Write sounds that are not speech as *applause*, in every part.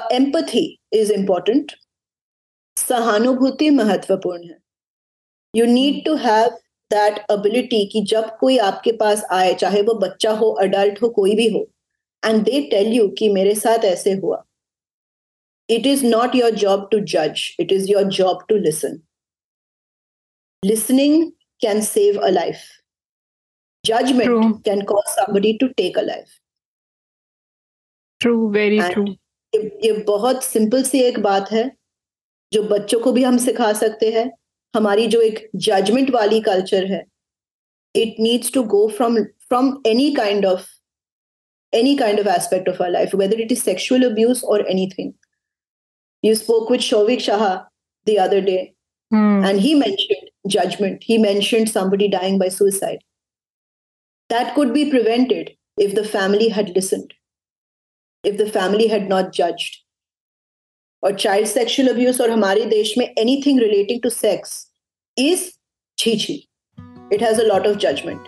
Empathy is important सहानुभूति महत्वपूर्ण है you need to have that ability कि जब कोई आपके पास आए चाहे वो बच्चा हो अडल्ट हो कोई भी हो एंड दे टेल यू कि मेरे साथ ऐसे हुआ it is not your job to जज it is your job to listen listening can save a life judgement can cause somebody to take a life true very true ये बहुत simple सी एक बात है जो बच्चों को भी हम सिखा सकते हैं हमारी जो एक जजमेंट वाली कल्चर है it needs to go from from any kind of any kind of aspect of our life, whether it is sexual abuse or anything. You spoke with Shovik Shaha the other day, hmm. and he mentioned judgment. He mentioned somebody dying by suicide. That could be prevented if the family had listened, if the family had not judged. Or child sexual abuse or हमारे देश में anything relating to sex is chi It has a lot of judgment.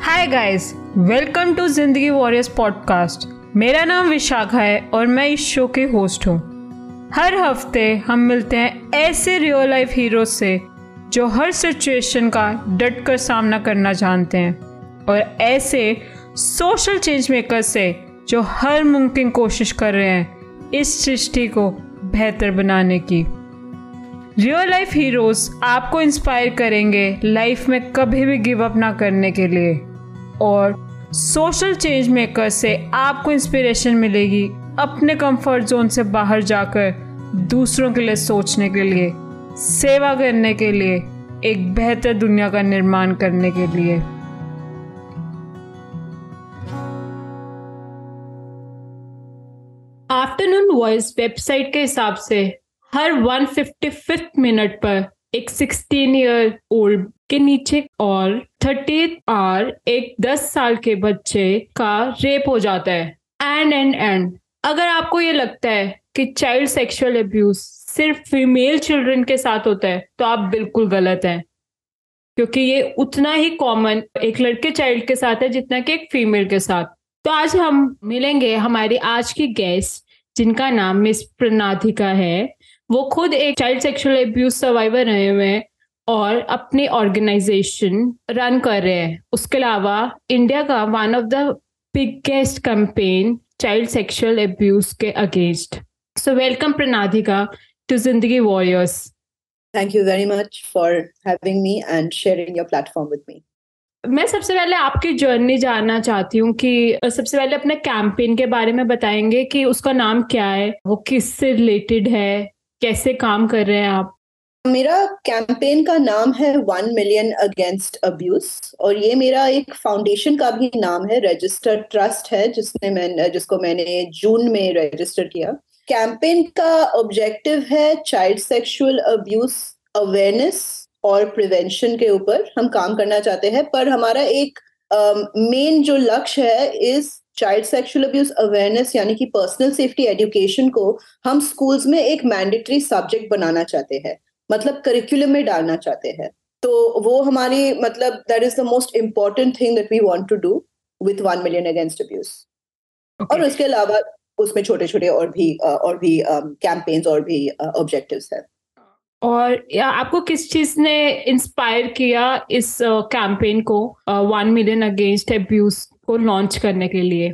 Hi guys welcome to Zindagi warriors podcast मेरा नाम विशाखा है और मैं इस show के होस्ट हूँ हर हफ़्ते हम मिलते हैं ऐसे रियल लाइफ हीरो से, जो हर सिचुएशन का डट कर सामना करना जानते हैं और ऐसे सोशल चेंज मेकर से जो हर मुमकिन कोशिश कर रहे हैं इस सृष्टि को बेहतर बनाने की। रियल लाइफ हीरोज आपको इंस्पायर करेंगे लाइफ में कभी भी गिव अप ना करने के लिए। और सोशल चेंज मेकर से आपको इंस्पिरेशन मिलेगी अपने कंफर्ट जोन से बाहर जाकर दूसरों के लिए सोचने के लिए, सेवा करने के लिए, एक बेहतर दुनिया का निर्माण करने के लिए। आफ्टरनून वॉइस वेबसाइट के हिसाब से हर 155 मिनट पर एक 16 ईयर ओल्ड के नीचे और थर्टी आर एक 10 साल के बच्चे का रेप हो जाता है। एंड एंड एंड अगर आपको ये लगता है कि चाइल्ड सेक्सुअल अब्यूज सिर्फ़ फीमेल चिल्ड्रन के साथ होता है तो आप बिल्कुल गलत हैं। क्योंकि ये उतना ही कॉमन एक लड़के चाइल्ड के साथ है जितना कि एक फीमेल के साथ। तो आज हम मिलेंगे हमारी आज की गेस्ट जिनका नाम मिस प्रनाधिका है, वो खुद एक चाइल्ड सेक्सुअल एब्यूज सर्वाइवर रहे हुए हैं और अपनी ऑर्गेनाइजेशन रन कर रहे हैं। उसके अलावा इंडिया का one of the biggest campaign child sexual abuse के against so welcome Pranadhika to Zindagi warriors thank you very much for having me and sharing your platform with me मैं सबसे पहले आपकी जर्नी जानना चाहती हूँ कि सबसे पहले अपने कैंपेन के बारे में बताएँगे कि उसका नाम क्या है, वो किससे रिलेटेड है, कैसे काम कर रहे हैं आप? मेरा कैंपेन का नाम है वन मिलियन अगेंस्ट अब्यूज और ये मेरा एक फाउंडेशन का भी नाम है रजिस्टर्ड ट्रस्ट है, जिसने मैं, जिसको मैंने जून में रजिस्टर किया। कैंपेन का ऑब्जेक्टिव है चाइल्ड सेक्सुअल अब्यूज अवेयरनेस और प्रिवेंशन के ऊपर हम काम करना चाहते हैं पर हमारा एक मेन uh, जो लक्ष्य है इस चाइल्ड सेक्सुअल अब्यूज अवेयरनेस यानी कि पर्सनल सेफ्टी एजुकेशन को हम स्कूल्स में एक मैंडेटरी सब्जेक्ट बनाना चाहते हैं मतलब करिकुलम में डालना चाहते हैं। तो वो हमारी मतलब that is the most important thing that we want to do with one million against abuse और उसके अलावा उसमें छोटे छोटे और भी और भी कैंपेन्स और भी ऑब्जेक्टिव्स हैं। और या आपको किस चीज़ ने इंस्पायर किया इस कैंपेन को वन मिलियन अगेंस्ट अब्यूज को लॉन्च करने के लिए?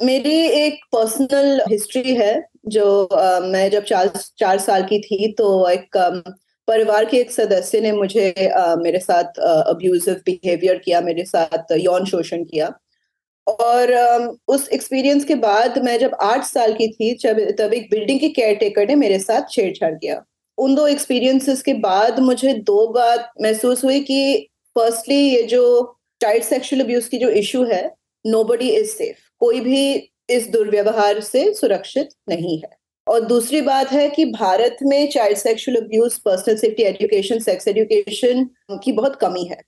मेरी एक पर्सनल हिस्ट्री है जो uh, मैं जब चार चार साल की थी तो एक परिवार के एक सदस्य ने मुझे uh, मेरे साथ अब्यूजिव बिहेवियर किया मेरे साथ यौन शोषण किया। और um, उस एक्सपीरियंस के बाद मैं जब आठ साल की थी जब तब एक बिल्डिंग के केयर टेकर ने मेरे साथ छेड़छाड़ किया। उन दो एक्सपीरियंसेस के बाद मुझे दो बात महसूस हुई कि फर्स्टली ये जो चाइल्ड सेक्सुअल अब्यूज की जो इशू है नो बडी इज़ सेफ़ कोई भी इस दुर्व्यवहार से सुरक्षित नहीं है। और दूसरी बात है कि भारत में child sexual abuse personal safety education sex education की बहुत कमी है।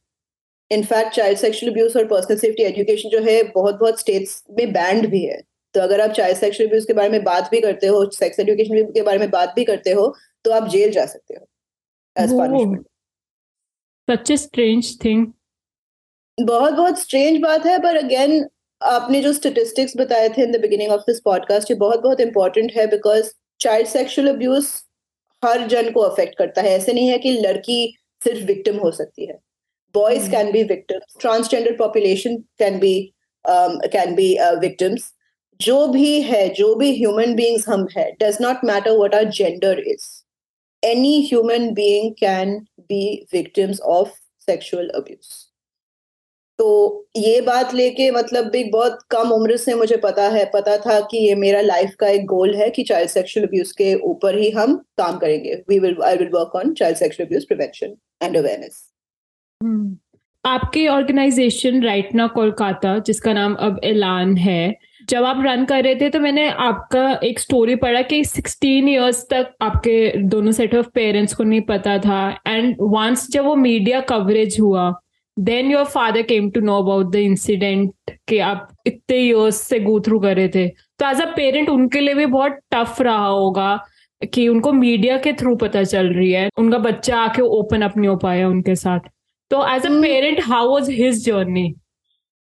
In fact child sexual abuse और पर्सनल सेफ्टी एजुकेशन जो है बहुत बहुत स्टेट्स में बैंड भी है। तो अगर आप चाइल्ड सेक्सुअल अब्यूज के बारे में बात भी करते हो सेक्स एजुकेशन के बारे में बात भी करते हो तो आप जेल जा सकते हो as punishment such a strange thing बहुत बहुत स्ट्रेंज बात है पर अगेन आपने जो स्टेटिस्टिक्स बताए थे in the beginning of this podcast ये बहुत बहुत इंपॉर्टेंट है बिकॉज़ चाइल्ड सेक्सुअल अब्यूज हर जन को अफेक्ट करता है। ऐसे नहीं है कि लड़की सिर्फ़ विक्टिम हो सकती है। Boys can be victims transgender population can be can be victims जो भी है जो भी ह्यूमन बींग्स हम है does not matter what our gender is any human being can be victims of sexual abuse तो ये बात लेके मतलब भी बहुत कम उम्र से मुझे पता है, पता था कि ये मेरा लाइफ का एक गोल है कि चाइल्ड सेक्सुअल अब्यूज के ऊपर ही हम काम करेंगे। We will I will work on child sexual abuse prevention and awareness आपकी ऑर्गेनाइजेशन राइट ना कोलकाता, जिसका नाम अब ऐलान है जब आप रन कर रहे थे तो मैंने आपका एक स्टोरी पढ़ा कि 16 इयर्स तक आपके दोनों सेट ऑफ़ पेरेंट्स को नहीं पता था। एंड वंस जब वो मीडिया कवरेज हुआ then your father came to know about the incident कि आप इतने ईयर्स से गो थ्रू कर रहे थे। तो एज अ पेरेंट उनके लिए भी बहुत टफ रहा होगा कि उनको मीडिया के थ्रू पता चल रही है। उनका बच्चा आके ओपन अप नहीं हो पाया उनके साथ। तो as a parent how was his journey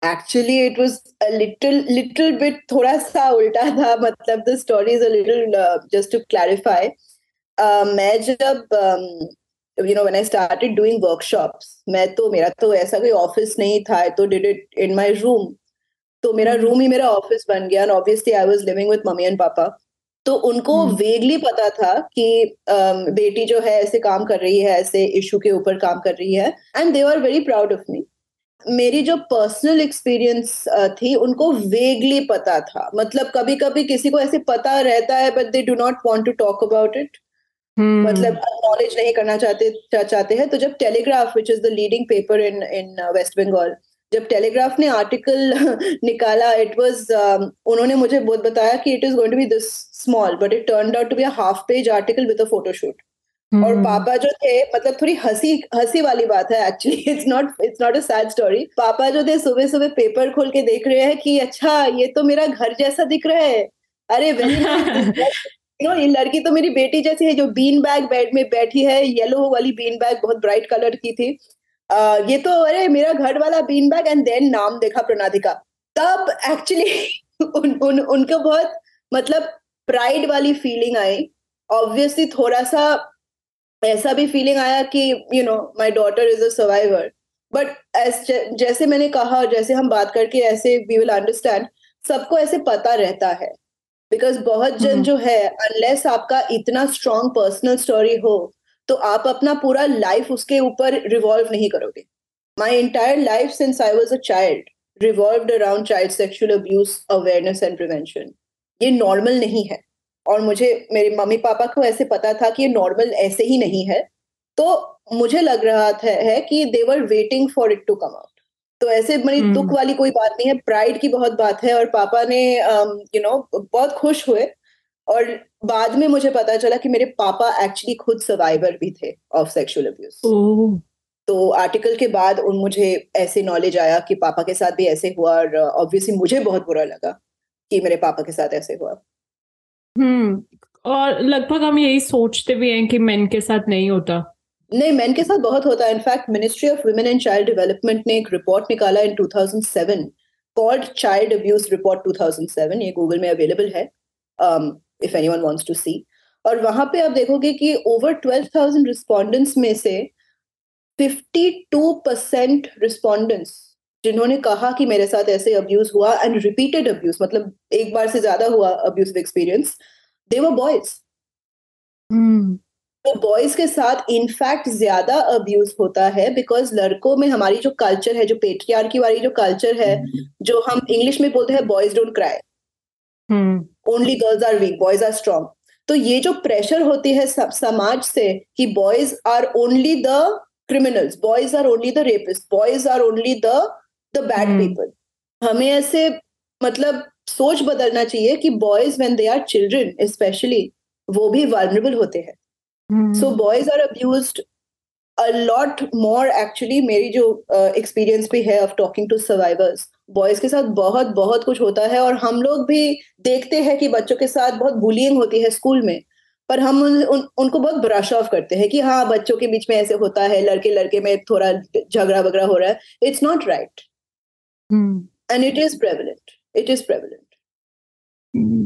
actually it was a little little bit थोड़ा सा उल्टा था मतलब the story is a little just to clarify मैं जब um, you know when i started doing workshops मैं तो मेरा तो ऐसा कोई ऑफ़िस नहीं था तो did it in my room तो मेरा रूम. ही मेरा ऑफ़िस बन गया and obviously I was living with mummy and papa तो उनको वेगली hmm. पता था कि um, बेटी जो है ऐसे काम कर रही है ऐसे इशू के ऊपर काम कर रही है and they are very proud of me मेरी जो पर्सनल एक्सपीरियंस थी उनको वेगली पता था। मतलब कभी कभी किसी को ऐसे पता रहता है but they do not want to talk about it. मतलब नॉलेज नहीं करना चाहते चाहते हैं तो जब Telegraph which is the leading paper in in West Bengal जब टेलीग्राफ ने आर्टिकल *laughs* निकाला इट वाज उन्होंने मुझे बहुत बताया कि it is going to be this small but it turn out to be half page article with a photoshoot और hmm. पापा जो थे मतलब थोड़ी हँसी हँसी वाली बात है actually it's not it's not a sad story पापा जो थे सुबह सुबह पेपर खोल के देख रहे हैं कि अच्छा ये तो मेरा घर जैसा दिख रहा है। अरे नो *laughs* ये लड़की तो मेरी बेटी जैसी है जो बीन बैग बेड में बैठी है येलो वाली बीन बैग बहुत ब्राइट कलर की थी। uh, ये तो अरे मेरा घर वाला बीन बैग एंड देन नाम देखा प्रणाधिका। तब एक्चुअली *laughs* उन, उन, उनको बहुत मतलब प्राइड वाली फीलिंग आई। ऑब्वियसली थोड़ा सा ऐसा भी फीलिंग आया कि you know my daughter is a survivor but जैसे मैंने कहा जैसे हम बात करके ऐसे वी विल अंडरस्टैंड सबको ऐसे पता रहता है। बिकॉज़ बहुत जन हम्म। जो है अनलेस आपका इतना स्ट्रॉन्ग पर्सनल स्टोरी हो तो आप अपना पूरा लाइफ उसके ऊपर रिवॉल्व नहीं करोगे। My entire life since I was a child revolve around child sexual abuse awareness and prevention ये नॉर्मल नहीं है। और मुझे मेरे मम्मी पापा को ऐसे पता था कि ये नॉर्मल ऐसे ही नहीं है तो मुझे लग रहा था है कि they're waiting for it to come out तो ऐसे मेरी हम्म। दुख वाली कोई बात नहीं है प्राइड की बहुत बात है और पापा ने यू नो बहुत खुश हुए और बाद में मुझे पता चला कि मेरे पापा एक्चुअली खुद सर्वाइवर भी थे ऑफ़ सेक्सुअल अब्यूज तो आर्टिकल के बाद उन मुझे ऐसे नॉलेज आया कि पापा के साथ भी ऐसे हुआ और ऑब्वियसली मुझे बहुत बुरा लगा कि मेरे पापा के साथ ऐसे हुआ। हम्म। और लगभग हम यही सोचते भी हैं कि मेन के साथ नहीं होता। नहीं मैन के साथ बहुत होता है। In fact ministry of women and child development ने एक रिपोर्ट निकाला in 2007 called child abuse report 2007 ये गूगल में अवेलेबल है if anyone wants to see और वहाँ पे आप देखोगे कि ओवर 12000 रिस्पोंडेंट्स में से 52 परसेंट रिस्पोंडेंट्स जिन्होंने कहा कि मेरे साथ ऐसे अब्यूज हुआ एंड रिपीटेड अब्यूज मतलब एक बार से ज़्यादा हुआ abuse experience they were boys तो बॉयज़ के साथ इनफैक्ट ज़्यादा अब्यूज होता है बिकॉज़ लड़कों में हमारी जो कल्चर है जो पेट्रियार की वाली जो कल्चर है जो हम इंग्लिश में बोलते हैं boys don't cry only girls are weak boys are strong तो ये जो प्रेशर होती है सब समाज से कि boys are only the criminals boys are only the rapists boys are only the the bad people हमें ऐसे मतलब सोच बदलना चाहिए कि boys when they are children specially वो भी वालरेबल होते हैं। So boys are abuse a lot more actually मेरी जो एक्सपीरियंस uh, भी है of talking to survivors boys के साथ बहुत बहुत कुछ होता है और हम लोग भी देखते हैं कि बच्चों के साथ बहुत बुलिंग होती है स्कूल में पर हम उन, उन, उनको बहुत ब्रश ऑफ़ करते हैं कि हाँ बच्चों के बीच में ऐसे होता है लड़के लड़के में थोड़ा झगड़ा वगड़ा हो रहा है। It's not right and it is prevalent. It is prevalent.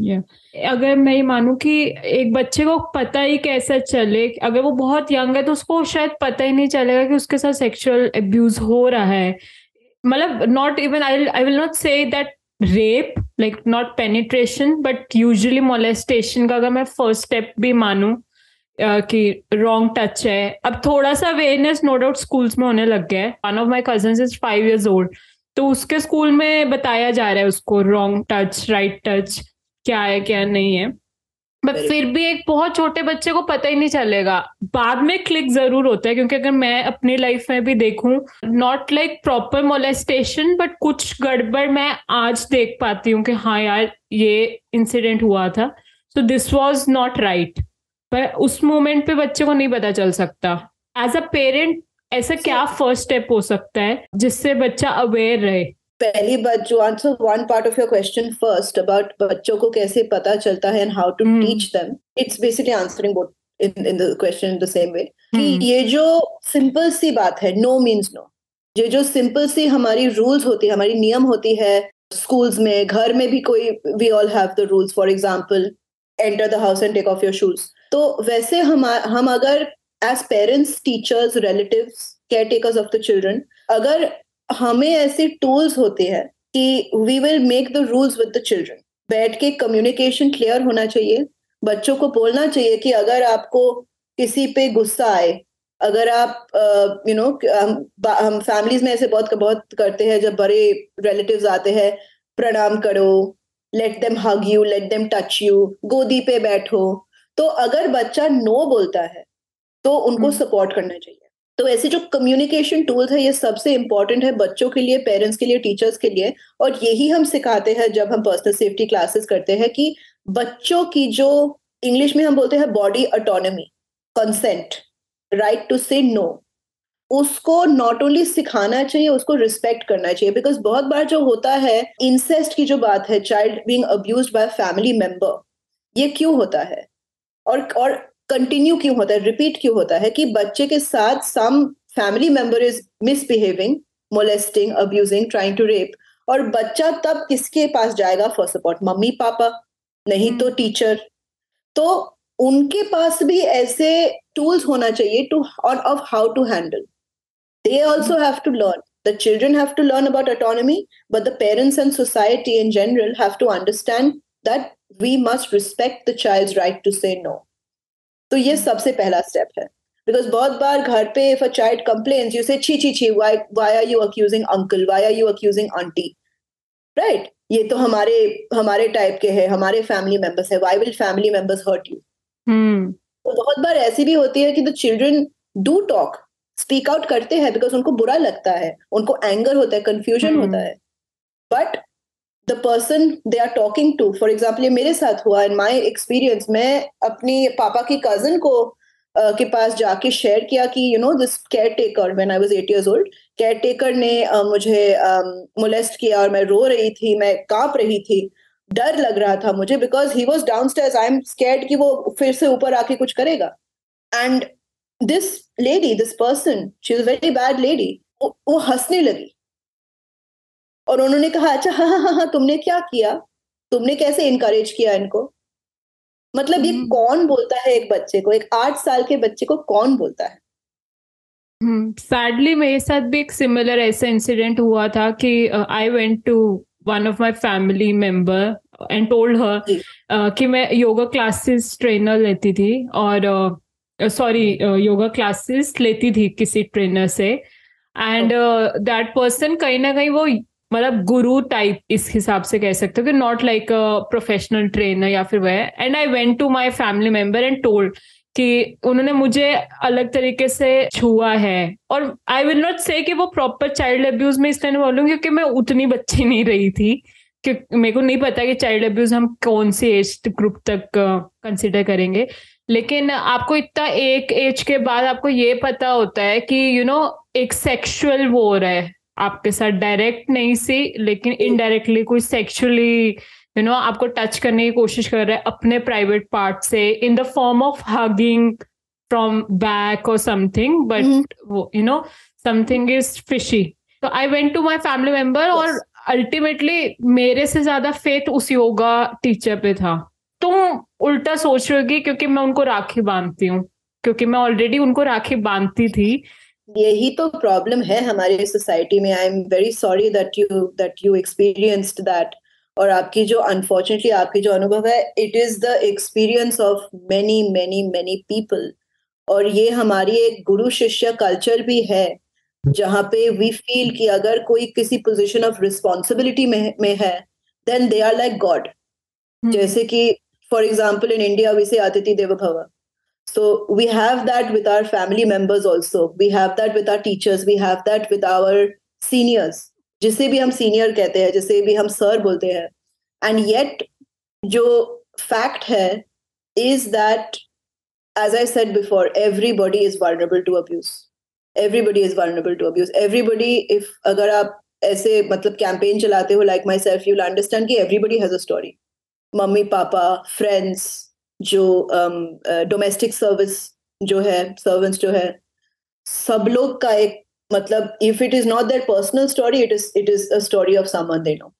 Yeah. अगर मैं ये मानूं कि एक बच्चे को पता ही कैसे चले अगर वो बहुत यंग है तो उसको शायद पता ही नहीं चलेगा कि उसके साथ सेक्सुअल अब्यूज हो रहा है। मतलब not even I I will not say that rape like not penetration but usually molestation का अगर मैं फ़र्स्ट स्टेप भी मानूं कि रॉन्ग टच है। अब थोड़ा सा अवेयरनेस नो डाउट स्कूल्स में होने लग गया है। One of my cousin is five years old तो उसके स्कूल में बताया जा रहा है उसको रॉन्ग टच राइट टच क्या है क्या नहीं है। बट फिर भी एक बहुत छोटे बच्चे को पता ही नहीं चलेगा। बाद में क्लिक ज़रूर होता है क्योंकि अगर मैं अपनी लाइफ में भी देखूँ not like proper molestation but कुछ गड़बड़ मैं आज देख पाती हूँ कि हाँ यार ये इंसिडेंट हुआ था। So this was not right पर उस मोमेंट पे बच्चे को नहीं पता चल सकता। एज अ पेरेंट ऐसा क्या फ़र्स्ट स्टेप हो सकता है जिससे बच्चा अवेयर रहे पहली बात जो answer one part of your question first about बच्चों को कैसे पता चलता है and how to teach them it's basically answering both in in the question in the same way कि hmm. ये जो सिंपल सी बात है नो मींस नो ये जो सिंपल सी हमारी रूल्स होती है हमारी नियम होती है स्कूल्स में घर में भी कोई we all have the rules for example enter the house and take off your shoes तो वैसे हम हम अगर as parents teachers relative caretakers of the children अगर हमें ऐसे टूल्स होते हैं कि we will make the rules with the children बैठ के कम्युनिकेशन क्लियर होना चाहिए। बच्चों को बोलना चाहिए कि अगर आपको किसी पे गुस्सा आए अगर आप यू नो know, हम फैमिलीज़ में ऐसे बहुत बहुत करते हैं जब बड़े रिलेटिव्स आते हैं प्रणाम करो let them hug you let them touch you गोदी पे बैठो। तो अगर बच्चा नो बोलता है तो उनको सपोर्ट हम्म। करना चाहिए। तो ऐसे जो कम्युनिकेशन टूल्स है ये सबसे इंपॉर्टेंट है बच्चों के लिए पेरेंट्स के लिए टीचर्स के लिए। और यही हम सिखाते हैं जब हम पर्सनल सेफ्टी क्लासेस करते हैं कि बच्चों की जो इंग्लिश में हम बोलते हैं body autonomy consent right to say no उसको नॉट ओनली सिखाना चाहिए उसको रिस्पेक्ट करना चाहिए। बिकॉज़ बहुत बार जो होता है इंसेस्ट की जो बात है child being abuse by family member ये क्यों होता है? और और कंटिन्यू क्यों होता है? रिपीट क्यों होता है कि बच्चे के साथ some family member is misbehaving molesting abusing trying to rape और बच्चा तब किसके पास जाएगा? फॉर सपोर्ट मम्मी पापा नहीं तो टीचर हम्म। तो उनके पास भी ऐसे टूल्स होना चाहिए टू और of how to handle they also have to learn the children have to learn about autonomy but the parents and society in general have to understand that we must respect the child's right to say no. तो ये सबसे पहला step है। Because बहुत बार घर पे if a child complains you say छी छी छी why why are you accusing uncle why are you accusing aunty right ये तो हमारे हमारे टाइप के हैं हमारे फैमिली मेंबर्स है। Why will family members hurt you तो बहुत बार ऐसी भी होती है कि the children do talk speak out करते हैं बिकॉज़ उनको बुरा लगता है उनको एंगर होता है कंफ्यूजन hmm. होता है। But the person they are talking to for example ये मेरे साथ हुआ इन माई एक्सपीरियंस मैं अपने पापा की कज़न को uh, के पास जाके शेयर किया कि you know this care taker when I was eight years old care taker ने uh, मुझे मोलेस्ट um, किया और मैं रो रही थी मैं काँप रही थी। डर लग रहा था मुझे because he was downstairs I am scared कि वो फिर से ऊपर आके कुछ करेगा। And this lady this person she is very bad lady वो हंसने लगी। और उन्होंने कहा अच्छा हाँ हाँ हाँ हाँ तुमने क्या किया? तुमने कैसे इनकरेज किया इनको? मतलब ये हम्म। कौन बोलता है एक बच्चे को? एक आठ साल के बच्चे को कौन बोलता है? सैडली हम्म, मेरे साथ भी एक सिमिलर ऐसा इंसिडेंट हुआ था कि I went to one of my family member and told her कि मैं योगा क्लासेस ट्रेनर लेती थी और सॉरी योगा क्लासेस लेती थी किसी ट्रेनर से। एंड दैट पर्सन कहीं ना कहीं वो मतलब गुरु टाइप इस हिसाब से कह सकते हो कि not like a professional trainer या फिर वह and I went to my family member and told कि उन्होंने मुझे अलग तरीके से छुआ है। और आई विल नॉट से कि वो प्रॉपर चाइल्ड अब्यूज में इस इसलिए बोलूँ क्योंकि मैं उतनी बच्ची नहीं रही थी। कि मेरे को नहीं पता कि चाइल्ड अब्यूज हम कौन सी एज ग्रुप तक कंसिडर करेंगे। लेकिन आपको इतना एक एज के बाद आपको ये पता होता है कि यू you नो know, एक सेक्सुअल वॉर है। आपके साथ डायरेक्ट नहीं सी लेकिन इनडायरेक्टली कोई सेक्सुअली यू नो आपको टच करने की कोशिश कर रहा है अपने प्राइवेट पार्ट से in the form of hugging from back और समथिंग बट वो you know something is fishy तो I went to my family member और अल्टीमेटली मेरे से ज़्यादा फेथ उस योगा टीचर पे था। तुम उल्टा सोच रहे होगी क्योंकि मैं उनको राखी बांधती हूँ क्योंकि मैं ऑलरेडी उनको राखी बांधती थी यही तो प्रॉब्लम है हमारी सोसाइटी में। I am very sorry that you that you experienced that और आपकी जो अनफॉर्चुनेटली आपकी जो अनुभव है it is the experience of many many many people और ये हमारी एक गुरु शिष्य कल्चर भी है जहाँ पे वी फील कि अगर कोई किसी पोजीशन ऑफ़ रिस्पॉन्सिबिलिटी में में है then they are like god जैसे कि for example in India we say अतिथि देव भव so we have that with our family members also. We have that with our teachers. We have that with our seniors. जिसे भी हम senior कहते हैं, जिसे भी हम सर बोलते हैं. एंड येट जो फैक्ट है is that as I said before everybody is vulnerable to abuse everybody is vulnerable to abuse everybody if अगर आप ऐसे मतलब कैंपेन चलाते हो like myself you understand कि everybody has a story mummy, papa friends जो domestic um, service uh, जो है सर्वेंट्स जो है सब लोग का एक मतलब if it is not their personal story it is it is a story of someone they know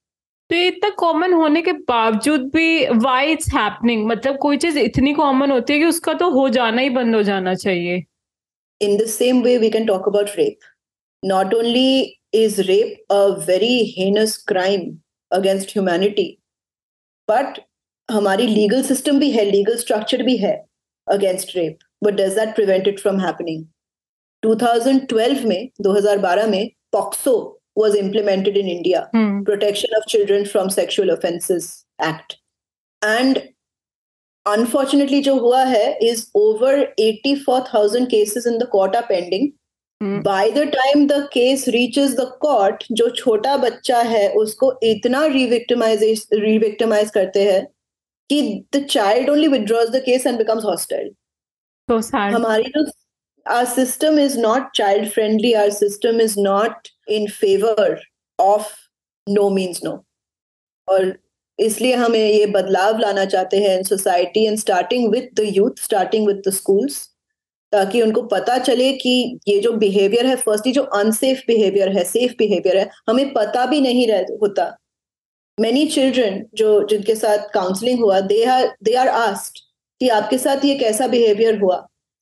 तो ये इतना कॉमन होने के बावजूद भी वाई इट्स हैपनिंग मतलब कोई चीज़ इतनी कॉमन होती है कि उसका तो हो जाना ही बंद हो जाना चाहिए। In the same way we can talk about rape not only is rape a very heinous crime against humanity but हमारी लीगल सिस्टम भी है लीगल स्ट्रक्चर भी है against rape but does that prevent it from happening 2012 में 2012 में POCSO was implemented in India protection of children from sexual offences act and unfortunately जो हुआ है is over eighty four thousand cases in the are pending by the time the case reaches the court जो छोटा बच्चा है उसको इतना रिविक्टमाइज रिविक्टमाइज करते हैं कि the child only withdraws the case and becomes hostile हमारी जो our system is not child friendly our system is not in favour of no means no और इसलिए हमें ये बदलाव लाना चाहते हैं in society and starting with the youth starting with the schools ताकि उनको पता चले कि ये जो बिहेवियर है फर्स्टली जो अनसेफ बिहेवियर है सेफ़ बिहेवियर है हमें पता भी नहीं रह होता। मेनी चिल्ड्रन जो, जिनके साथ काउंसलिंग हुआ they are they are asked कि आपके साथ ये कैसा बिहेवियर हुआ?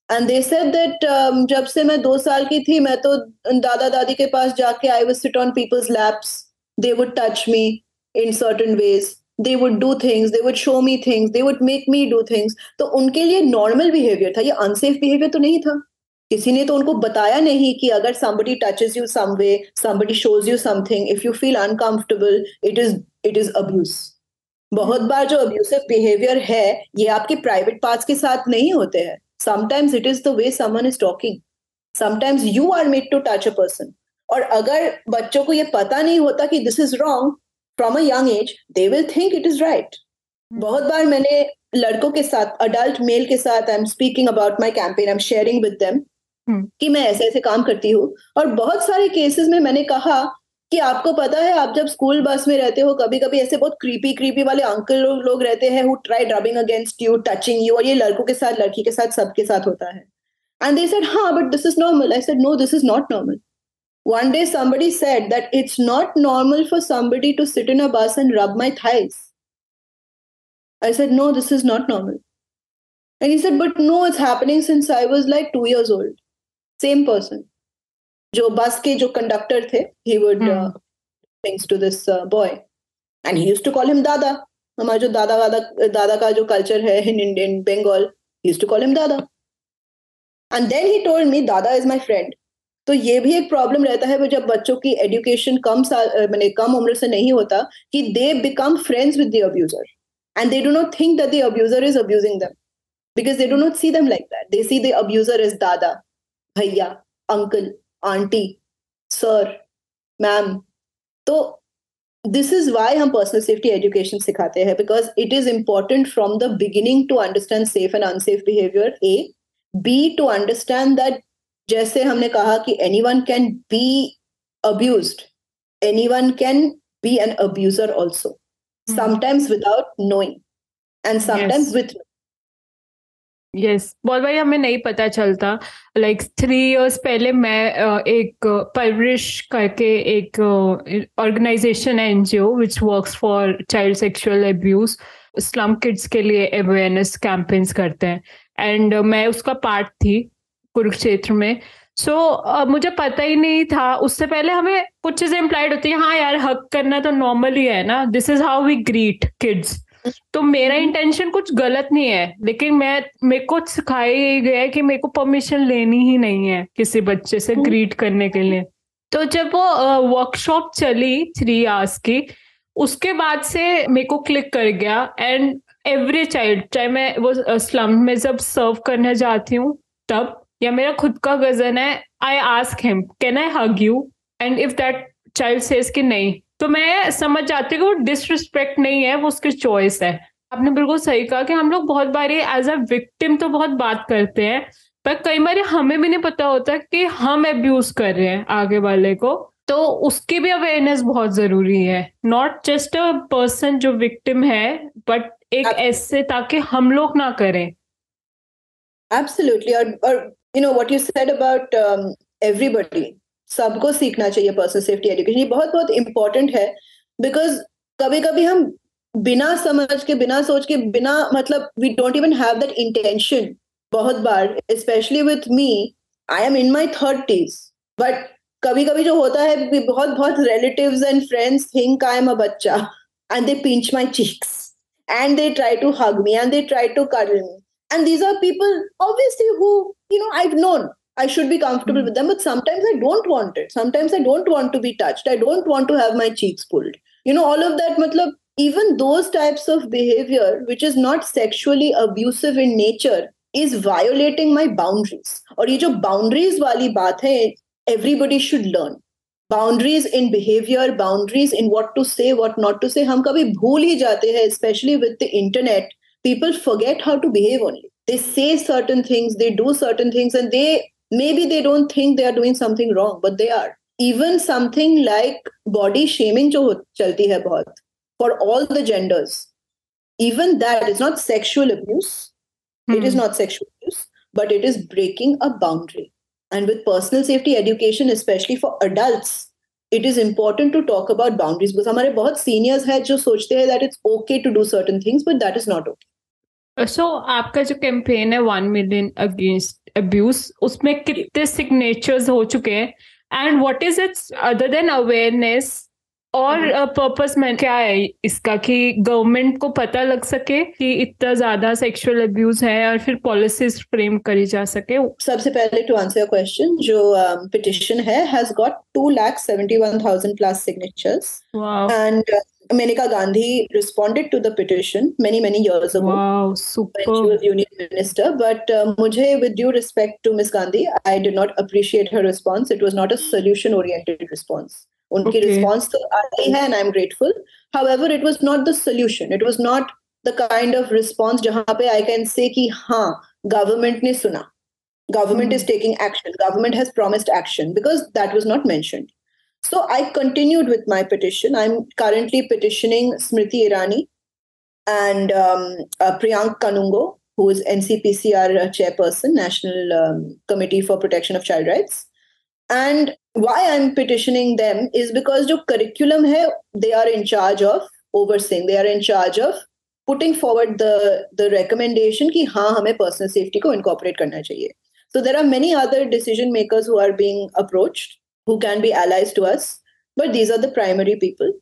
एंड दे सेड दैट जब से मैं दो साल की थी, मैं तो दादा दादी के पास जाके I would sit on people's laps they would touch me in certain ways they would do things they would show me things they would make me do things तो उनके लिए नॉर्मल बिहेवियर था। ये अनसेफ बिहेवियर तो नहीं था। किसी ने तो उनको बताया नहीं कि अगर somebody touches you some way somebody shows you something if you feel uncomfortable it is it is abuse बहुत बार जो अब्यूसिव बिहेवियर है ये आपके प्राइवेट पार्ट्स के साथ नहीं होते हैं sometimes it is the way someone is talking sometimes you are made to touch a person और अगर बच्चों को ये पता नहीं होता कि this is wrong from a young age they will think it is right बहुत बार मैंने लड़कों के साथ अडल्ट मेल के साथ I am speaking about my campaign I am sharing with them कि मैं ऐसे ऐसे काम करती हूँ। और बहुत सारे केसेस में मैंने कहा कि आपको पता है आप जब स्कूल बस में रहते हो कभी कभी ऐसे बहुत क्रीपी क्रीपी वाले अंकल लोग, लोग रहते हैं who try rubbing against you touching you और ये लड़कों के साथ लड़की के साथ सबके साथ होता है। एंड दे सेड हाँ but this is normal I said no this is not normal one day somebody said that it's not normal for somebody to sit in a bus and rub my thighs. I said no this is not normal. And he said but no it's happening since i was like 2 years old. Same person. जो bus के जो conductor थे he would things to this boy and he used to call him दादा हमारा जो दादा वादा दादा का जो कल्चर है in Indian Bengal used to call him दादा and then he told me दादा इज़ माय फ्रेंड तो ये भी एक प्रॉब्लम रहता है जब बच्चों की एजुकेशन कम साल मैंने कम उम्र से नहीं होता कि they become friends with the abuser and they do not think that the abuser is abusing them because they do not see them like that. They see the abuser as dada. Bhaiya uncle aunty sir ma'am तो this is why हम personal safety education सिखाते हैं because it is important from the beginning to understand safe and unsafe behaviour a be to understand that जैसे हमने कहा कि anyone can be abuse anyone can be an abuser also sometimes without knowing and sometimes with yes. बहुत भाई हमें नहीं पता चलता। लाइक थ्री इयर्स पहले मैं एक परवरिश करके एक ऑर्गेनाइजेशन है NGO which works for child sexual abuse slum kids के लिए अवेयरनेस कैंपेन्स करते हैं। एंड मैं उसका पार्ट थी कुरुक्षेत्र में। सो so, uh, मुझे पता ही नहीं था। उससे पहले हमें कुछ चीज़ें इम्प्लाइड होती है। हाँ यार हक करना तो नॉर्मल ही है ना। This is how we greet kids तो मेरा इंटेंशन कुछ गलत नहीं है लेकिन मैं मेरे को सिखाया गया है कि मेरे को परमिशन लेनी ही नहीं है किसी बच्चे से ग्रीट करने के लिए। तो जब वो वर्कशॉप चली थ्री आवर्स की उसके बाद से मेरे को क्लिक कर गया एंड एवरी चाइल्ड चाहे मैं वो स्लम में जब सर्व करने जाती हूँ तब या मेरा खुद का गजन है I ask him can I hug you and if that child says कि नहीं तो मैं समझ जाती हूँ कि वो डिसरिस्पेक्ट नहीं है वो उसकी चॉइस है। आपने बिल्कुल सही कहा कि हम लोग बहुत बार एज अ विक्टिम तो बहुत बात करते हैं पर कई बार हमें भी नहीं पता होता कि हम अब्यूज कर रहे हैं आगे वाले को। तो उसकी भी अवेयरनेस बहुत ज़रूरी है। नॉट जस्ट अ पर्सन जो विक्टिम है बट एक ऐसे ताकि हम लोग ना करें। एब्सोल्युटली और और you know what you said about everybody सबको सीखना चाहिए पर्सनल सेफ्टी एजुकेशन ये बहुत बहुत इंपॉर्टेंट है बिकॉज़ कभी कभी हम बिना समझ के बिना सोच के बिना मतलब we don't even have that intention बहुत बार specially with me I am in my thirties but कभी कभी जो होता है बहुत बहुत relatives and friends think I am a बच्चा and they pinch my cheeks and they try to hug me and they try to cuddle me. And these are people obviously who, you know, I've known I should be comfortable mm with them, but sometimes I don't want it. Sometimes I don't want to be touched. I don't want to have my cheeks pulled. You know, all of that, matlab, even those types of behavior, which is not sexually abusive in nature, is violating my boundaries. Or ye jo boundaries wali baat hai, everybody should learn. Boundaries in behavior, boundaries in what to say, what not to say. Hum kabhi bhool hi jate hai, especially with the internet. People forget how to behave only. They say certain things, they do certain things, and they maybe they don't think they are doing something wrong but they are even something like body shaming jo chalti hai bahut for all the genders even that is not sexual abuse hmm. it is hmm. not sexual abuse but it is breaking a boundary and with personal safety education especially for adults it is important to talk about boundaries because हमारे बहुत seniors हैं जो सोचते हैं that it's okay to do certain things but that is not okay so so, आपका जो campaign है one million against abuse उसमें कितने सिग्नेचर्स हो चुके हैं? And what is its other than awareness और पर्पस में क्या है इसका कि गवर्नमेंट को पता लग सके कि इतना ज़्यादा सेक्सुअल अब्यूज है और फिर पॉलिसीज़ फ्रेम करी जा सके? सबसे पहले टू आंसर क्वेश्चन जो पिटिशन um, है has got two lakh seventy one thousand plus signatures and Menaka Gandhi responded to the petition many, many years ago. Wow, super. When she was union minister. But uh, mujhe, with due respect to Ms. Gandhi, I did not appreciate her response. It was not a solution-oriented response. Unki okay. response to hai and I'm grateful. However, it was not the solution. It was not the kind of response jahan pe I can say ki haan, government ne suna. Government mm. is taking action. Government has promised action because that was not mentioned. So I continued with my petition. I'm currently petitioning Smriti Irani and um, uh, Priyank Kanungo, who is NCPCR uh, chairperson, National um, Committee for Protection of Child Rights. And why I'm petitioning them is because the curriculum hai, they are in charge of overseeing. They are in charge of putting forward the the recommendation that ha personal safety incorporate karna. So there are many other decision makers who are being approached who can be allies to us but these are the primary people.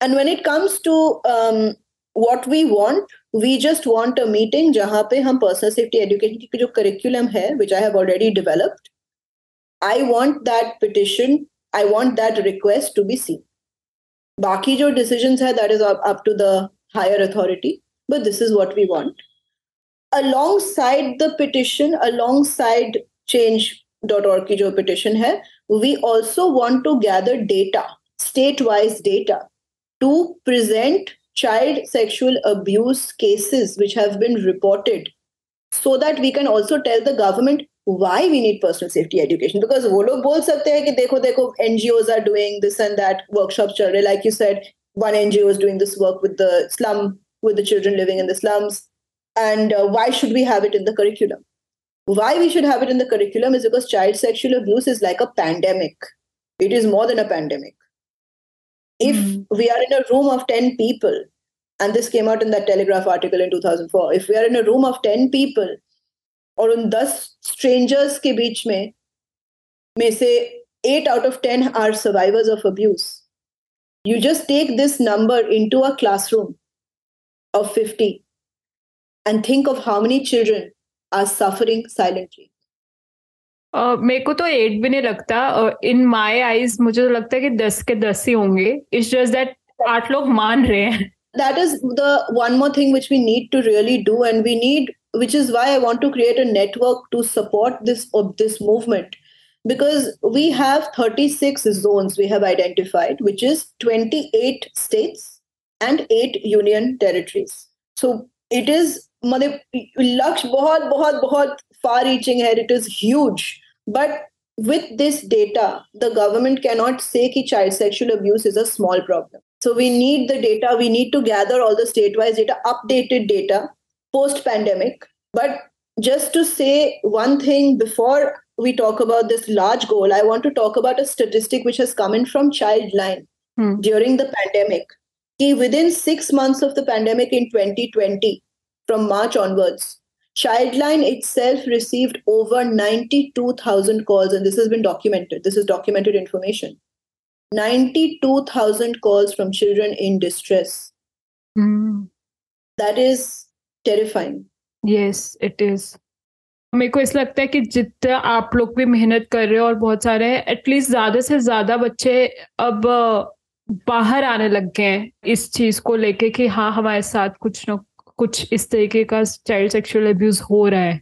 And when it comes to um, what we want we just want a meeting jahan pe hum personal safety education ki jo curriculum hai which i have already developed i want that petition i want that request to be seen. Baki jo decisions hai that is up, up to the higher authority but this is what we want. Alongside the petition alongside change.org ki jo petition hai we also want to gather data, state wise data, to present child sexual abuse cases which have been reported so that we can also tell the government why we need personal safety education. Because wo log ngos are doing this and that workshops chal like you said one ngo is doing this work with the slum with the children living in the slums. And uh, why should we have it in the curriculum? Why we should have it in the curriculum is because child sexual abuse is like a pandemic. It is more than a pandemic. If mm. we are in a room of 10 people, and this came out in that Telegraph article in 2004, if we are in a room of 10 people, or in 10 strangers के बीच में में से 8 out of 10 are survivors of abuse. You just take this number into a classroom of 50 and think of how many children are suffering silently. Uh, मेरे को तो eight भी नहीं लगता इन माई आईज मुझे तो लगता है कि दस के दस ही होंगे इट्स जस्ट दैट आठ लोग मान रहे हैं that is the one more thing which we need to really do and we need which is why i want to create a network to support this of this movement because we have 36 zones we have identified which is 28 states and 8 union territories so it is मतलब लक्ष्य बहुत बहुत बहुत far reaching है it is huge but with this data the government cannot say that child sexual abuse is a small problem so we need the data we need to gather all the state-wise data updated data post pandemic but just to say one thing before we talk about this large goal i want to talk about a statistic which has come in from childline hmm. during the pandemic within 6 months of the pandemic in 2020 from March onwards, Childline itself received over 92,000 calls, and this has been documented. This is documented information. 92,000 calls from children in distress. Mm. That is terrifying. Yes, it is. मेरे को ऐसा लगता है कि जितना आप लोग भी मेहनत कर रहे हो और बहुत सारे एटलीस्ट ज्यादा से ज्यादा बच्चे अब बाहर आने लग गए हैं इस चीज़ को लेके कि हाँ हमारे साथ कुछ न कुछ इस तरीके का चाइल्ड सेक्सुअल अब्यूज हो रहा है।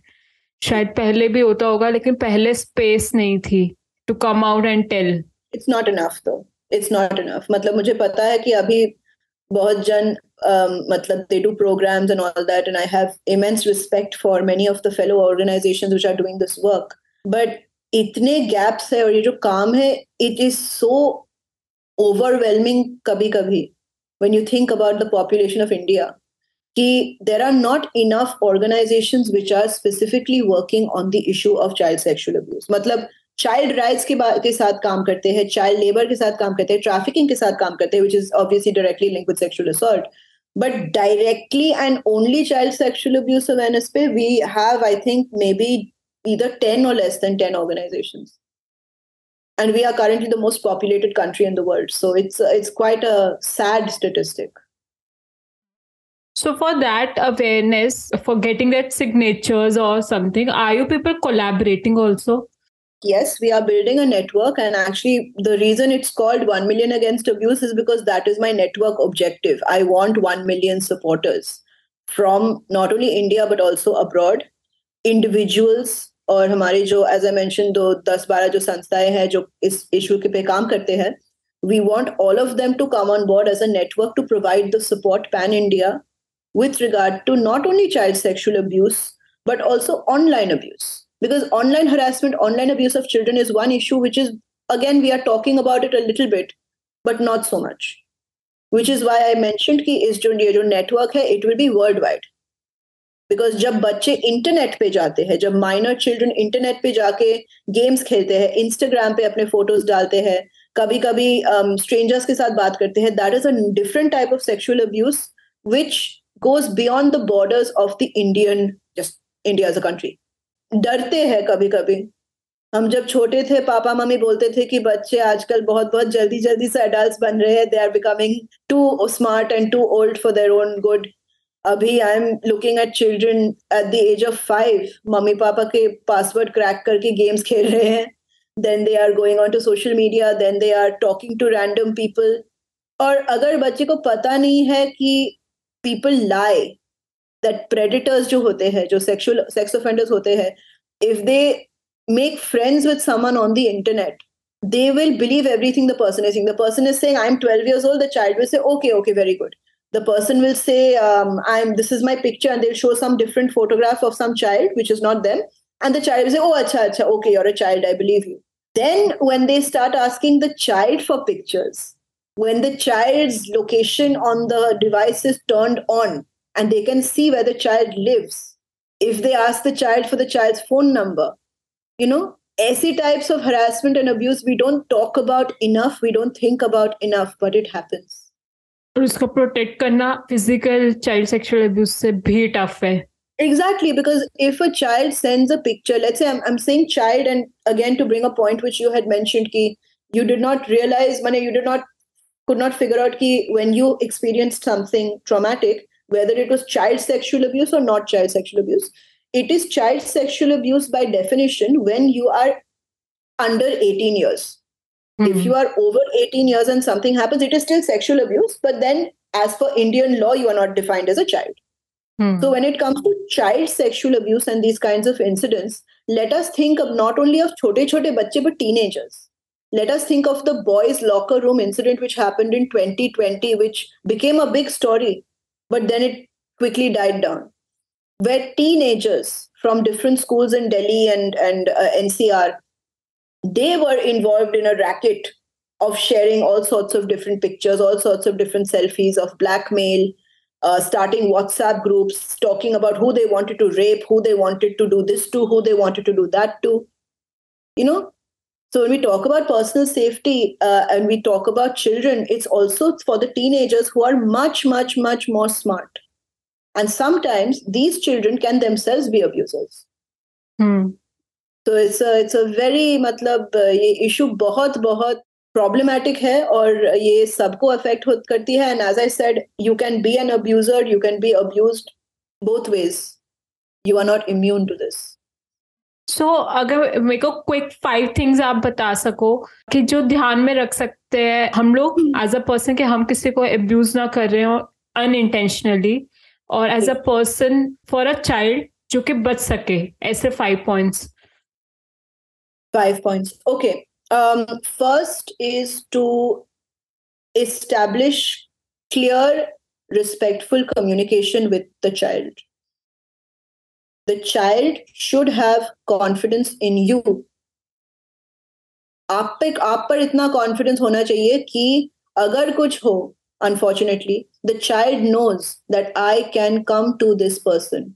शायद पहले भी होता होगा लेकिन पहले स्पेस नहीं थी to come out and tell it's not enough तो इट्स नॉट इनफ मतलब मुझे पता है कि अभी बहुत जन um, मतलब they do programmes and all that and I have immense respect for many of the fellow organisations which are doing this work but इतने गैप्स है और ये जो काम है it is so ओवरवेलमिंग कभी कभी when you think about the population of India कि there are not enough organizations which are specifically working on the issue of child sexual abuse मतलब चाइल्ड राइट्स के के साथ काम करते हैं चाइल्ड लेबर के साथ काम करते हैं ट्रैफिकिंग के साथ काम करते हैं which is obviously directly link with sexual assault but directly and only child sexual abuse awareness पे we have I think maybe either 10 or less than 10 organizations and we are currently the most populated country in the world so it's it's quite a sad statistic So for that awareness, for getting that signatures or something, are you people collaborating also? Yes, we are building a network, and actually, the reason it's called 1 million against abuse is because that is my network objective. I want 1 million supporters from not only India but also abroad, individuals और हमारी जो as I mention दो, दस, बारह जो संस्थाएँ हैं जो इस इशू के पे काम करते हैं we want all of them to come on board as a network to provide the support pan India with regard to not only child sexual abuse but also online abuse because online harassment online abuse of children is one issue which is again we are talking about it a little bit but not so much which is why I मैं की इस जो, ये जो network है it will be world wide because जब बच्चे internet पे जाते हैं जब माइनर चिल्ड्रन इंटरनेट पे जाके गेम्स खेलते हैं इंस्टाग्राम पे अपने फ़ोटोज़ डालते हैं कभी कभी स्ट्रेंजर्स um, के साथ बात करते हैं that is a different type of sexual abuse which goes beyond the borders of the Indian just India as a country. डरते हैं कभी कभी हम जब छोटे थे पापा मम्मी बोलते थे कि बच्चे आजकल बहुत बहुत जल्दी जल्दी से अडल्ट बन रहे हैं they are becoming too smart and too old for their own good अभी I am looking at children at the age of five mummy papa के पासवर्ड क्रैक करके गेम्स *laughs* खेल रहे हैं. Then they are going on to social media then they are talking to random people और अगर बच्चे को पता नहीं है कि पीपल लाए दैट प्रेडिटर्स जो होते हैं, जो सेक्शुअल सेक्स ऑफेंडर्स होते हैं if they make friends with someone on the internet they will believe everything the person is saying the person is saying I am twelve years old the child will say okay okay very good the person will say um, i'm this is my picture and they'll show some different photograph of some child which is not them and the child will say oh acha, acha, okay you're a child i believe you then when they start asking the child for pictures when the child's location on the device is turned on and they can see where the child lives. If they ask the child for the child's phone number, you know, ऐसी types of harassment and abuse we don't talk about enough, we don't think about enough, but it happens. और उसको protect करना physical child sexual abuse से भी tough है Exactly, because if a child sends a picture, let's say I'm, I'm saying child, and again to bring a point which you had mentioned, ki you did not realize, money, you did not could not figure out ki when you experienced something traumatic, whether it was child sexual abuse or not child sexual abuse. It is child sexual abuse by definition when you are under 18 years. Mm-hmm. If you are over 18 years and something happens, it is still sexual abuse. But then, as per Indian law, you are not defined as a child. Mm-hmm. So, when it comes to child sexual abuse and these kinds of incidents, let us think of not only of chote chote bachche, but teenagers. Let us think of the boys' locker room incident, which happened in 2020, which became a big story, but then it quickly died down. Where teenagers from different schools in Delhi and, and uh, NCR they were involved in a racket of sharing all sorts of different pictures, all sorts of different selfies of blackmail, uh, starting WhatsApp groups, talking about who they wanted to rape, who they wanted to do this to, who they wanted to do that to. You know, so when we talk about personal safety uh, and we talk about children, it's also for the teenagers who are much, much, much more smart. And sometimes these children can themselves be abusers. Hmm. तो it's it's a very मतलब ये issue बहुत बहुत problematic है और ये सबको affect करती है। And as I said you can be an abuser you can be abuse both ways you are not immune to this so अगर मेरे को क्विक फाइव थिंग्स आप बता सको कि जो ध्यान में रख सकते हैं हम लोग एज अ पर्सन कि हम किसी को अब्यूज ना कर रहे हो अनइंटेंशनली और as a person for a child जो कि बच सके ऐसे five points Five points. Okay. Um, first is to establish clear, respectful communication with the child. The child should have confidence in you. आप पे आप पर इतना कॉन्फिडेंस होना चाहिए कि अगर कुछ हो unfortunately the child knows that i can come to this person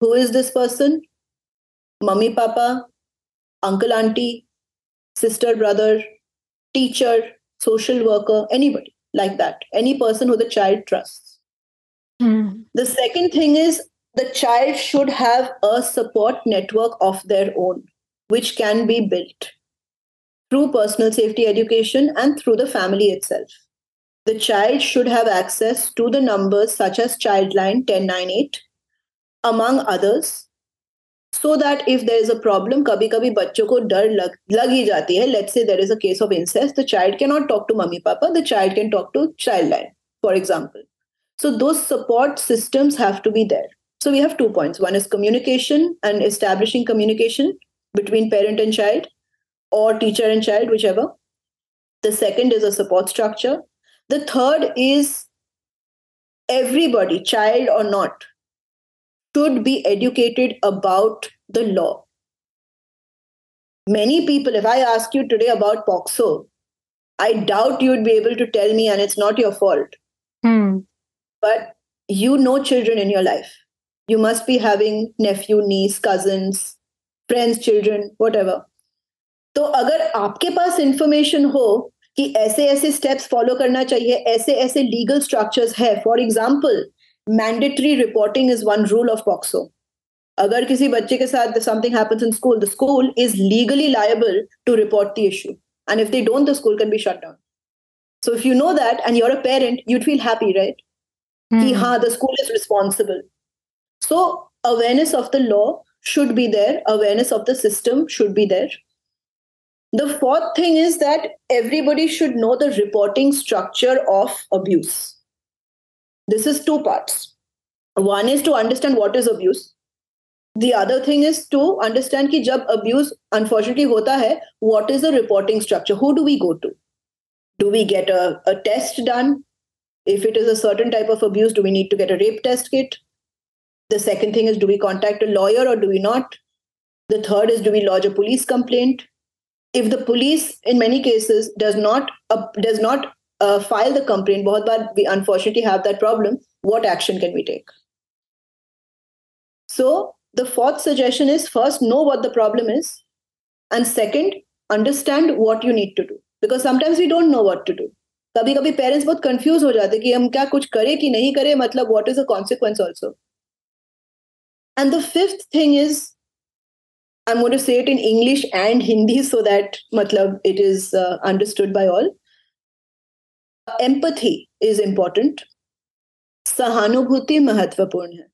who is this person mummy papa uncle, auntie, sister, brother, teacher, social worker, anybody like that, any person who the child trusts. Mm. The second thing is the child should have a support network of their own, which can be built through personal safety education and through the family itself. The child should have access to the numbers such as Childline 1098, among others, so that if there is a problem कभी कभी बच्चों को डर लग लग ही जाती है let's say there is a case of incest the child can not talk to mummy papa the child can talk to child line for example so दो support systems have to be there So we have two points. One is communication and establishing communication between parent and child or teacher and child, whichever. The second is a support structure. The third is everybody, child or not, should be educated about the law. Many people, if I ask you today about POXO, I doubt you would be able to tell me, and it's not your fault. Hmm. But you know children in your life. You must be having nephew, niece, cousins, friends, children, whatever. तो अगर आपके पास information हो कि ऐसे ऐसे steps follow करना चाहिए ऐसे ऐसे लीगल स्ट्रक्चर्स है for example Mandatory reporting is one rule of POCSO अगर किसी बच्चे के साथ something happens in school the school is legally liable to report the issue and if they don't the school can be shut down so if you know that and you're a parent you'd feel happy right mm. Ki, the school is responsible so awareness of the law should be there awareness of the system should be there the fourth thing is that everybody should know the reporting structure of abuse This is two parts. One is to understand what is abuse. The other thing is to understand ki jab abuse unfortunately hota hai, what is the reporting structure? Who do we go to? Do we get a, a test done? If it is a certain type of abuse, do we need to get a rape test kit? The second thing is, do we contact a lawyer or do we not? The third is, do we lodge a police complaint? If the police, in many cases, does not uh, does not uh, file the complaint बहुत बार we unfortunately have that problem what action can we take So the fourth suggestion is first know what the problem is, and second, understand what you need to do. Because sometimes we don't know what to do. कभी कभी parents बहुत confuse हो जाते कि हम क्या कुछ करें कि नहीं करें मतलब what is the consequence also and the fifth thing is I'm going to say it in English and Hindi so that matlab, it is uh, understood by all. Empathy is important. सहानुभूति महत्वपूर्ण है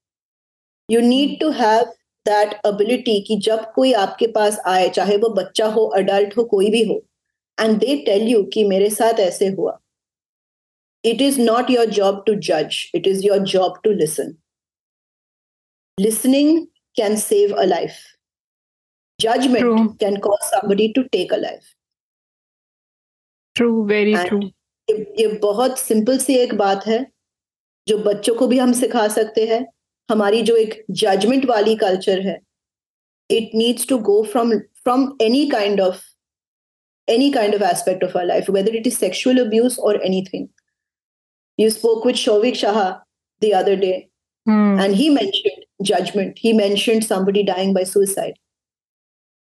you need to have that ability कि जब कोई आपके पास आए चाहे वो बच्चा हो अडल्ट हो कोई भी हो एंड दे टेल यू कि मेरे साथ ऐसे हुआ it is not your job to judge, it is your job to listen. Listening can save a life, judgment true. can cause somebody to take a life. True, very And true. ये, ये बहुत simple सी एक बात है जो बच्चों को भी हम सिखा सकते हैं। हमारी जो एक जजमेंट वाली कल्चर है it needs to go from from any kind of any kind of aspect of our life whether it is sexual abuse और anything you spoke with Shovik Shah the other day and he मैं judgement he मैं somebody dying by suicide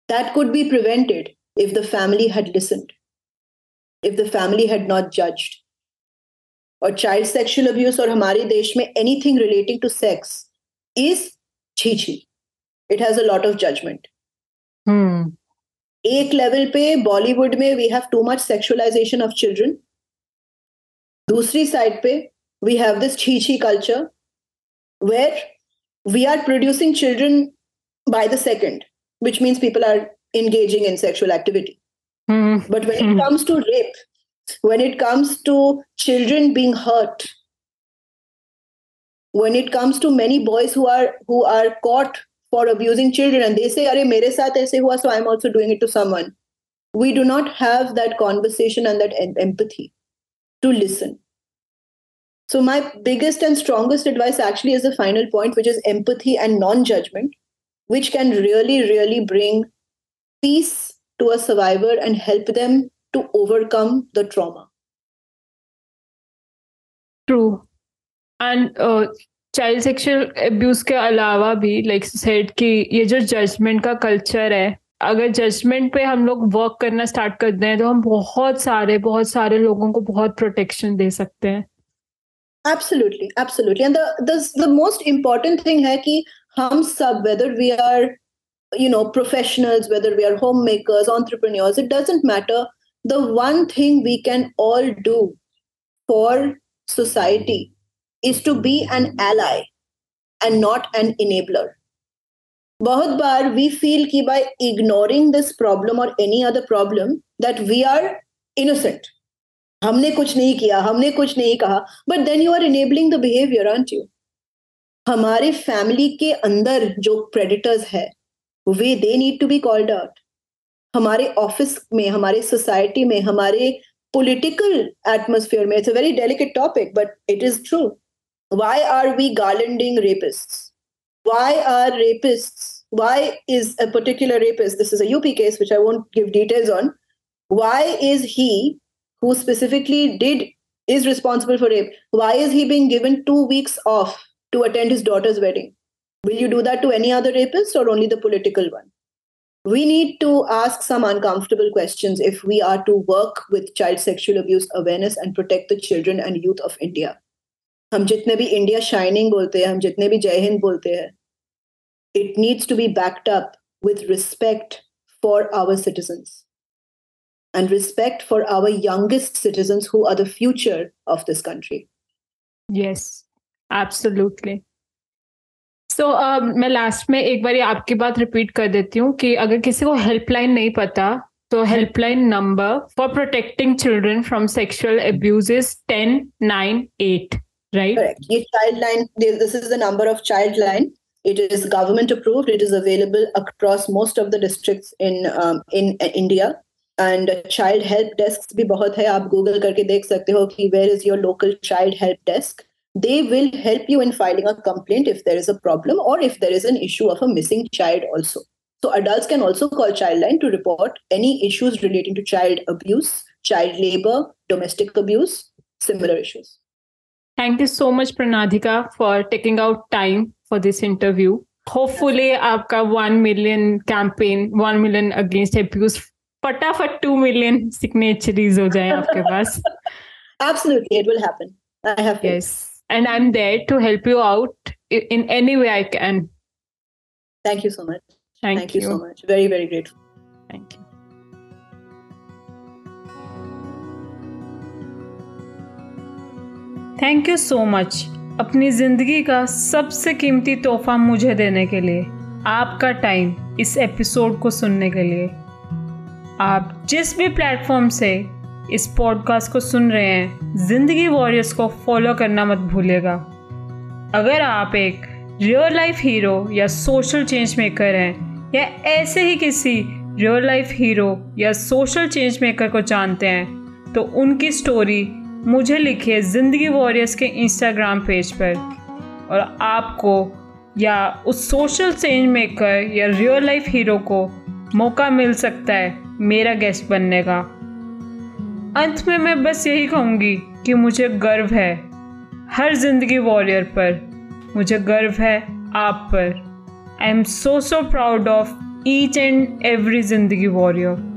that could be prevented if the family had listened if the family had not judged. Or child sexual abuse or hamare desh mein anything relating to sex is chichi. It has a lot of judgment. Hmm. एक level पे बॉलीवुड में we have too much sexualisation of children दूसरी side पे we have this छीछी culture where we are producing children by the second which means people are engaging in sexual activity. Mm-hmm. But when it comes to rape, when it comes to children being hurt, when it comes to many boys who are who are caught for abusing children and they say, Are mere saath aise hua, so I'm also doing it to someone. We do not have that conversation and that em- empathy to listen. So, my biggest and strongest advice actually is the final point, which is empathy and non judgment, which can really, really bring peace to a survivor and help them to overcome the trauma. True. And uh, child sexual abuse के अलावा भी like said कि ये जो judgement का culture है अगर judgement पे हम लोग वर्क करना स्टार्ट कर दें तो हम बहुत सारे बहुत सारे लोगों को बहुत प्रोटेक्शन दे सकते हैं Absolutely, absolutely. And the, the the most important thing है कि हम सब whether we are you know professionals, whether we are homemakers, entrepreneurs, it doesn't matter. The one thing we can all do for society is to be an ally and not an enabler. बहुत बार we feel कि by ignoring this problem or any other problem that we are innocent. हमने कुछ नहीं किया हमने कुछ नहीं कहा but then you are enabling the behaviour aunt you हमारे फैमिली के अंदर जो प्रेडिटर्स है वे they need to be called out हमारे ऑफिस में हमारे सोसाइटी में हमारे पॉलिटिकल एटमोस्फेयर में it's a very delicate topic but it is true why are we garlanding rapists why are rapists why is a particular rapist this is a up case which i won't give details on why is he who specifically did is responsible for rape why is he being given 2 weeks off to attend his daughter's wedding will you do that to any other rapist or only the political one we need to ask some uncomfortable questions if we are to work with child sexual abuse awareness and protect the children and youth of india हम जितने भी India shining बोलते हैं हम जितने भी जय हिंद बोलते हैं it needs to be backed up with respect for our citizens and respect for our youngest citizens who are the future of this country. Yes, absolutely. So so, uh, मैं last में एक बार आपकी बात रिपीट कर देती हूँ कि अगर किसी को हेल्पलाइन नहीं पता तो helpline number for protecting children from sexual abuse is ten nine eight correct. ये child line this is the number of child line. It is government approved. It is available across most of the districts in um, in uh, india. एंड child help desk भी बहुत है। आप Google करके देख सकते हो कि where is your local child help desk they will help you in filing a complaint if there is a problem or if there is an issue of a missing child also so adults can also call childline to report any issues relating to child abuse child labor domestic abuse similar issues thank you so much pranadhika for taking out time for this interview hopefully आपका one million campaign one million against abuse फटाफट two million signatories हो जाए आपके पास *laughs* Absolutely, it will happen. I have faith. yes And i'm there to help you out in any way i can Thank you so much. thank, Thank, you. you. so much. Very, very grateful. thank you thank you so much अपनी ज़िंदगी का सबसे कीमती तोहफा मुझे देने के लिए आपका टाइम इस एपिसोड को सुनने के लिए आप जिस भी प्लेटफॉर्म से इस पॉडकास्ट को सुन रहे हैं। ज़िंदगी वॉरियर्स को फॉलो करना मत भूलेगा। अगर आप एक रियल लाइफ हीरो या सोशल चेंज मेकर हैं, या ऐसे ही किसी रियल लाइफ हीरो या सोशल चेंज मेकर को जानते हैं तो उनकी स्टोरी मुझे लिखिए ज़िंदगी वॉरियर्स के इंस्टाग्राम पेज पर। और आपको या उस सोशल चेंज मेकर या रियल लाइफ हीरो को मौका मिल सकता है मेरा गेस्ट बनने का। अंत में मैं बस यही कहूँगी कि मुझे गर्व है हर ज़िंदगी वॉरियर पर। मुझे गर्व है आप पर। I am so so proud of each and every ज़िंदगी वॉरियर